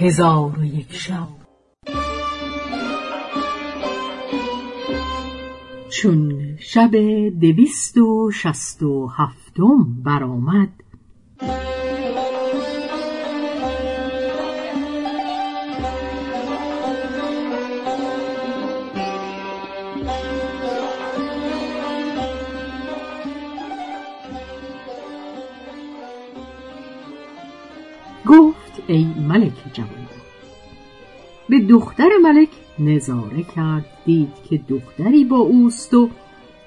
هزار و یک شب. چون شب دویست و شست و هفتم برآمد ای ملک جوان به دختر ملک نظاره کرد دید که دختری با اوست و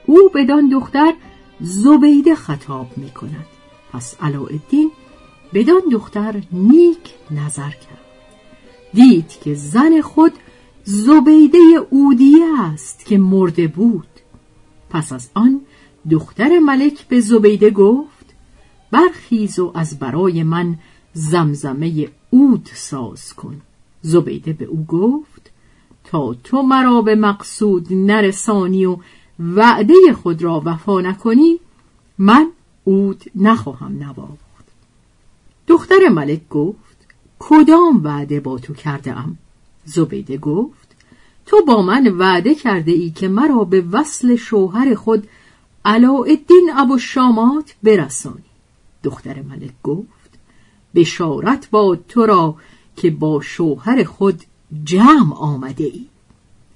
او بدان دختر زبیده خطاب می کند پس علاءالدین بدان دختر نیک نظر کرد. دید که زن خود زبیده اودیه است که مرده بود. پس از آن دختر ملک به زبیده گفت برخیز و از برای من زمزمه اود ساز کن. زبیده به او گفت تا تو مرا به مقصود نرسانی و وعده خود را وفا نکنی من اود نخواهم نواخت دختر ملک گفت کدام وعده با تو کرده ام؟ زبیده گفت تو با من وعده کرده ای که مرا به وصل شوهر خود علاءالدین ابو شامات برسانی. دختر ملک گفت بشارت با تو را که با شوهر خود جمع آمده ای.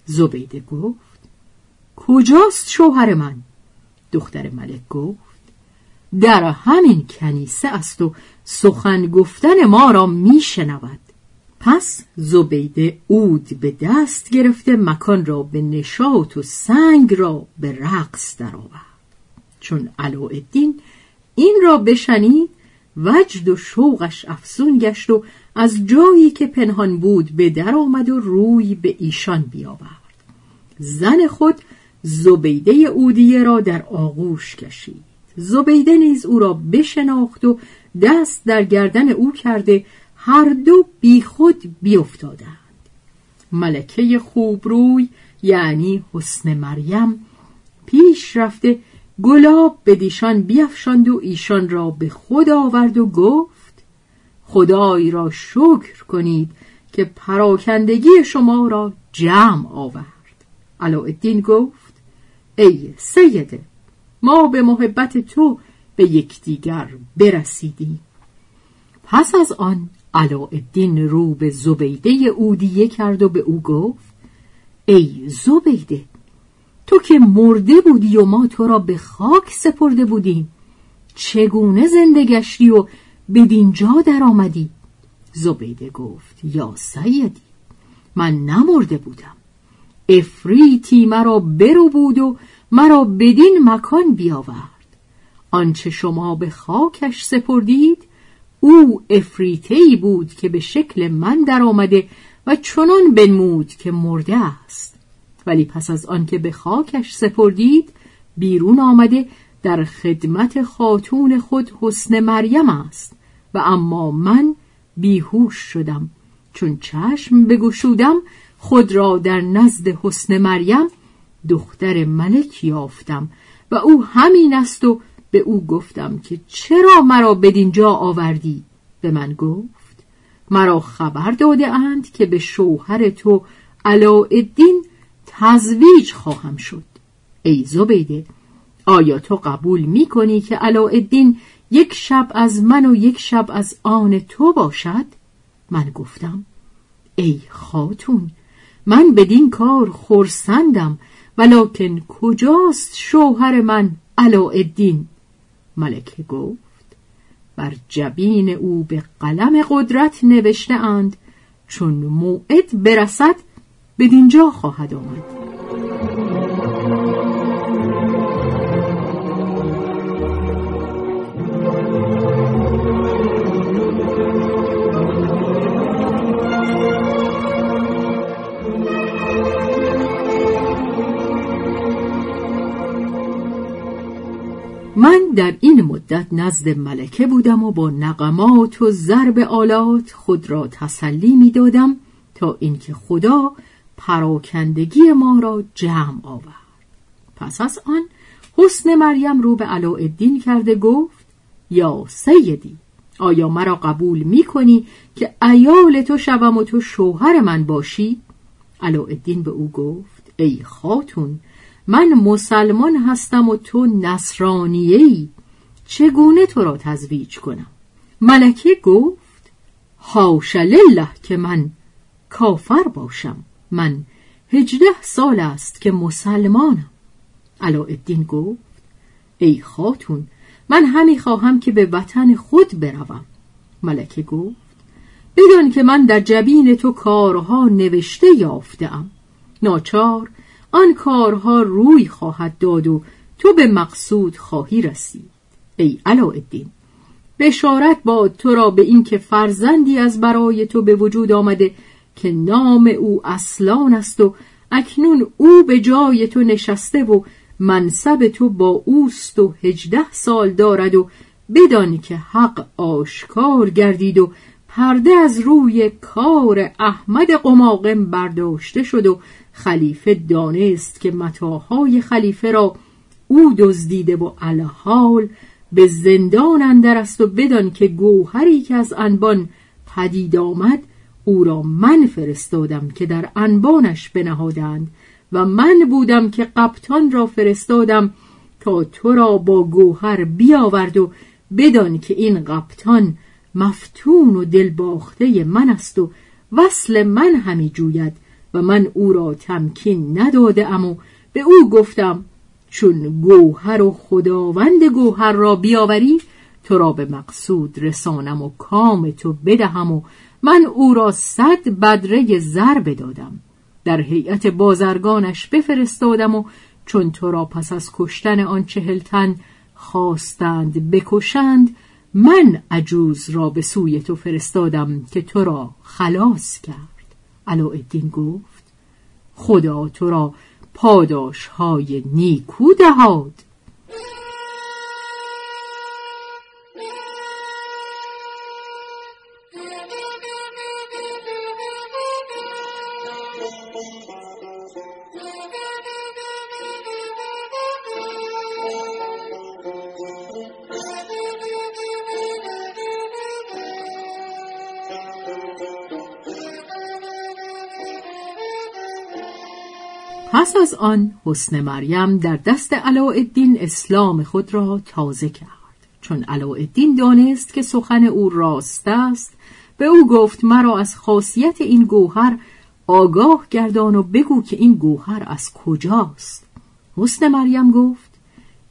زبیده گفت کجاست شوهر من؟ دختر ملک گفت در همین کنیسه است و سخن گفتن ما را میشنود. پس زبیده اود به دست گرفته مکان را به نشاط و سنگ را به رقص درآورد. چون علاءالدین این را بشنید وجد و شوقش افزون گشت و از جایی که پنهان بود به در آمد و روی به ایشان بیاورد. زن خود زبیده اودیه را در آغوش کشید. زبیده نیز او را بشناخت و دست در گردن او کرده هر دو بیخود بیافتادند ملکه خوبروی یعنی حسن مریم پیش رفته گلاب به دیشان بیافشاند و ایشان را به خود آورد و گفت خدای را شکر کنید که پراکندگی شما را جمع آورد. علاءالدین گفت ای سیده ما به محبت تو به یکدیگر برسیدیم. پس از آن علاءالدین رو به زبیده اودیه کرد و به او گفت ای زبیده تو که مرده بودی و ما تو را به خاک سپرده بودیم. چگونه زنده گشتی و به دینجا در آمدی زبیده گفت یا سیدی من نمرده بودم. افریتی مرا برو بود و مرا بدین مکان بیاورد. آنچه شما به خاکش سپردید او افریتهی بود که به شکل من در آمده و چنان بنمود که مرده است. ولی پس از آنکه به خاکش سپردید بیرون آمده در خدمت خاتون خود حسن مریم است. و اما من بیهوش شدم. چون چشم بگشودم خود را در نزد حسن مریم دختر ملک یافتم. و او همین است و به او گفتم که چرا مرا بدینجا آوردی؟ به من گفت مرا خبر داده اند که به شوهر تو علاءالدین تزویج خواهم شد. ای زبیده آیا تو قبول می کنی که علاءالدین یک شب از من و یک شب از آن تو باشد؟ من گفتم ای خاتون من بدین کار خورسندم ولکن کجاست شوهر من علاءالدین؟ ملکه گفت بر جبین او به قلم قدرت نوشته اند چون موعد برسد بدینجا خواهد آمد. من در این مدت نزد ملکه بودم و با نقمات و ضرب آلات خود را تسلی می دادم تا اینکه خدا پراکندگی ما را جمع آورد. پس از آن حسن مریم رو به علاءالدین کرده گفت یا سیدی آیا مرا قبول می کنی که ایال تو شوم و تو شوهر من باشی؟ علاءالدین به او گفت ای خاتون من مسلمان هستم و تو نصرانیه ای چگونه تو را تزویج کنم؟ ملکه گفت حاش لله که من کافر باشم. من هجده سال است که مسلمانم. علاءالدین گفت ای خاتون من همی خواهم که به وطن خود بروم. ملکه گفت بدان که من در جبین تو کارها نوشته یافتم ناچار آن کارها روی خواهد داد و تو به مقصود خواهی رسید. ای علاءالدین بشارت با تو را به اینکه فرزندی از برای تو به وجود آمده که نام او اصلان است و اکنون او به جای تو نشسته و منصب تو با اوست و هجده سال دارد و بدان که حق آشکار گردید و پرده از روی کار احمد قماقم برداشته شد و خلیفه دانست که متاهای خلیفه را او دزدیده و الحال به زندان اندر است و بدان که گوهری که از انبان پدید آمد او را من فرستادم که در انبانش بنهادند و من بودم که قبطان را فرستادم تا تو را با گوهر بیاورد و بدان که این قبطان مفتون و دلباخته من است و وصل من همی جوید و من او را تمکین نداده ام و به او گفتم چون گوهر و خداوند گوهر را بیاوری تو را به مقصود رسانم و کام تو بدهم و من او را صد بدره زر بدادم. در هیئت بازرگانش بفرستادم و چون تو را پس از کشتن آن چهل تن خواستند بکشند من عجوز را به سوی تو فرستادم که تو را خلاص کرد. علاءالدین گفت خدا تو را پاداش های نیکو دهاد. پس از آن حسن مریم در دست علاءالدین اسلام خود را تازه کرد. چون علاءالدین دانست که سخن او راست است به او گفت مرا از خاصیت این گوهر آگاه گردان و بگو که این گوهر از کجاست. حسن مریم گفت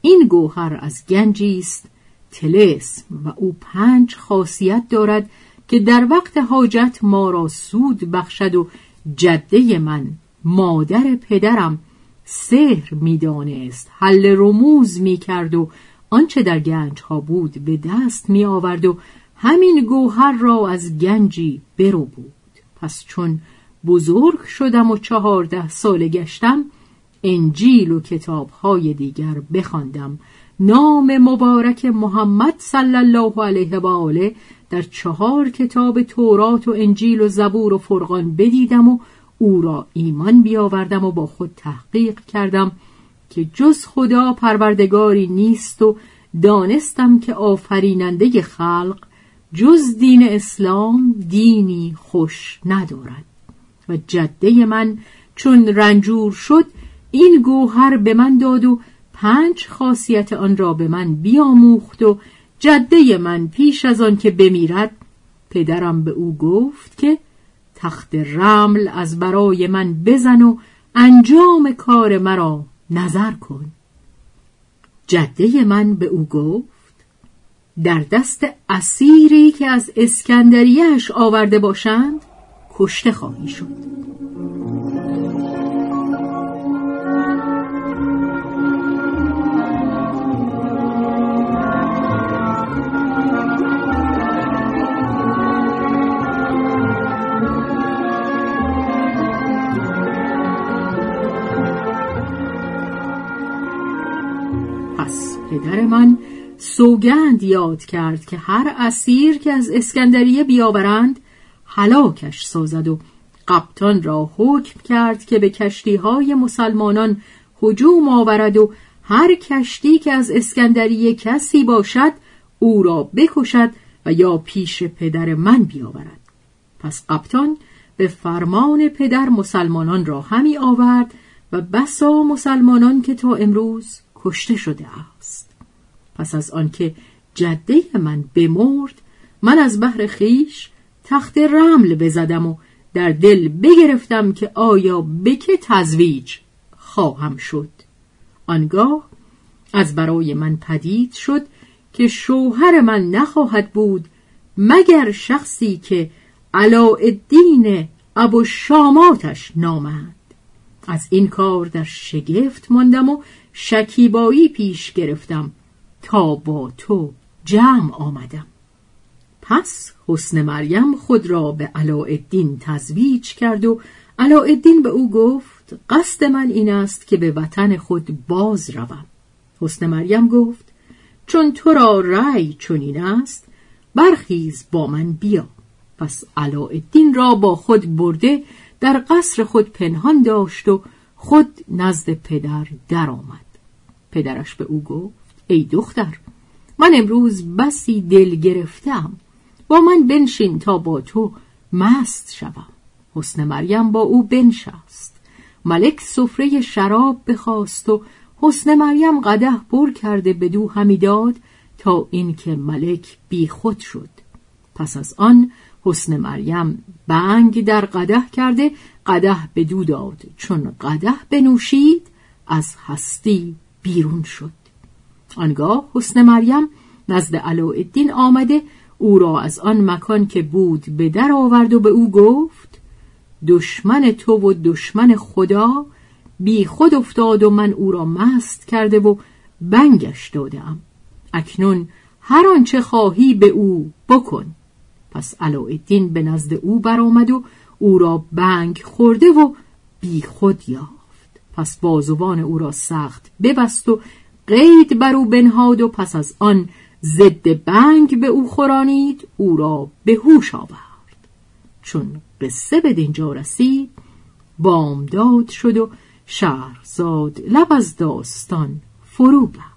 این گوهر از گنجی است تلسم و او پنج خاصیت دارد که در وقت حاجت ما را سود بخشد و جده من مادر پدرم سحر می‌دانست حل رموز می‌کرد و آنچه در گنج ها بود به دست می آورد و همین گوهر را از گنجی برو بود. پس چون بزرگ شدم و چهارده سال گشتم انجیل و کتاب های دیگر بخواندم. نام مبارک محمد صلی الله علیه و آله در چهار کتاب تورات و انجیل و زبور و فرقان بدیدم و او را ایمان بیاوردم و با خود تحقیق کردم که جز خدا پروردگاری نیست و دانستم که آفریننده خلق جز دین اسلام دینی خوش ندارد. و جده من چون رنجور شد این گوهر به من داد و پنج خاصیت آن را به من بیاموخت و جده من پیش از آن که بمیرد پدرم به او گفت که تخت رمل از برای من بزن و انجام کار مرا نظر کن. جده من به او گفت در دست اسیری که از اسکندریهش آورده باشند کشته خواهی شد. پدر من سوگند یاد کرد که هر اسیر که از اسکندریه بیاورند هلاکش سازد و قبطان را حکم کرد که به کشتی های مسلمانان هجوم آورد و هر کشتی که از اسکندریه کسی باشد او را بکشد و یا پیش پدر من بیاورد. پس قبطان به فرمان پدر مسلمانان را همی آورد و بسا مسلمانان که تا امروز کشته شده است. پس از آنکه جده من بمرد من از بحر خیش تخت رمل بزدم و در دل بگرفتم که آیا به که تزویج خواهم شد. آنگاه از برای من پدید شد که شوهر من نخواهد بود مگر شخصی که علاءالدین ابو شاماتش نامد. از این کار در شگفت ماندم و شکیبایی پیش گرفتم تا با تو جمع آمدم. پس حسن مریم خود را به علاءالدین تزویج کرد و علاءالدین به او گفت قصد من این است که به وطن خود باز روم. حسن مریم گفت چون تو را رأی چنین است برخیز با من بیا. پس علاءالدین را با خود برده در قصر خود پنهان داشت و خود نزد پدر درآمد. پدرش به او گفت ای دختر من امروز بسی دل گرفتم. با من بنشین تا با تو مست شوم. حسن مریم با او بنشست. ملک سفره شراب بخواست و حسن مریم قده پر کرده به دو همی داد تا اینکه ملک بیخود شد. پس از آن حسن مریم بنگ در قده کرده قده به دو داد چون قده بنوشید از هستی بیرون شد. آنگاه حسن مریم نزد علاءالدین آمده او را از آن مکان که بود به در آورد و به او گفت دشمن تو و دشمن خدا بی خود افتاد و من او را مست کرده و بنگش دادم. اکنون هر آنچه خواهی به او بکن. پس علاءالدین به نزد او برآمد و او را بنگ خورده و بی خود یافت. پس بازوان او را سخت ببست و قید بر او بنهاد و پس از آن ضد بنگ به او خورانید او را به هوش آورد. چون قصه به دینجا رسید بامداد شد و شهرزاد لب از داستان فرو بست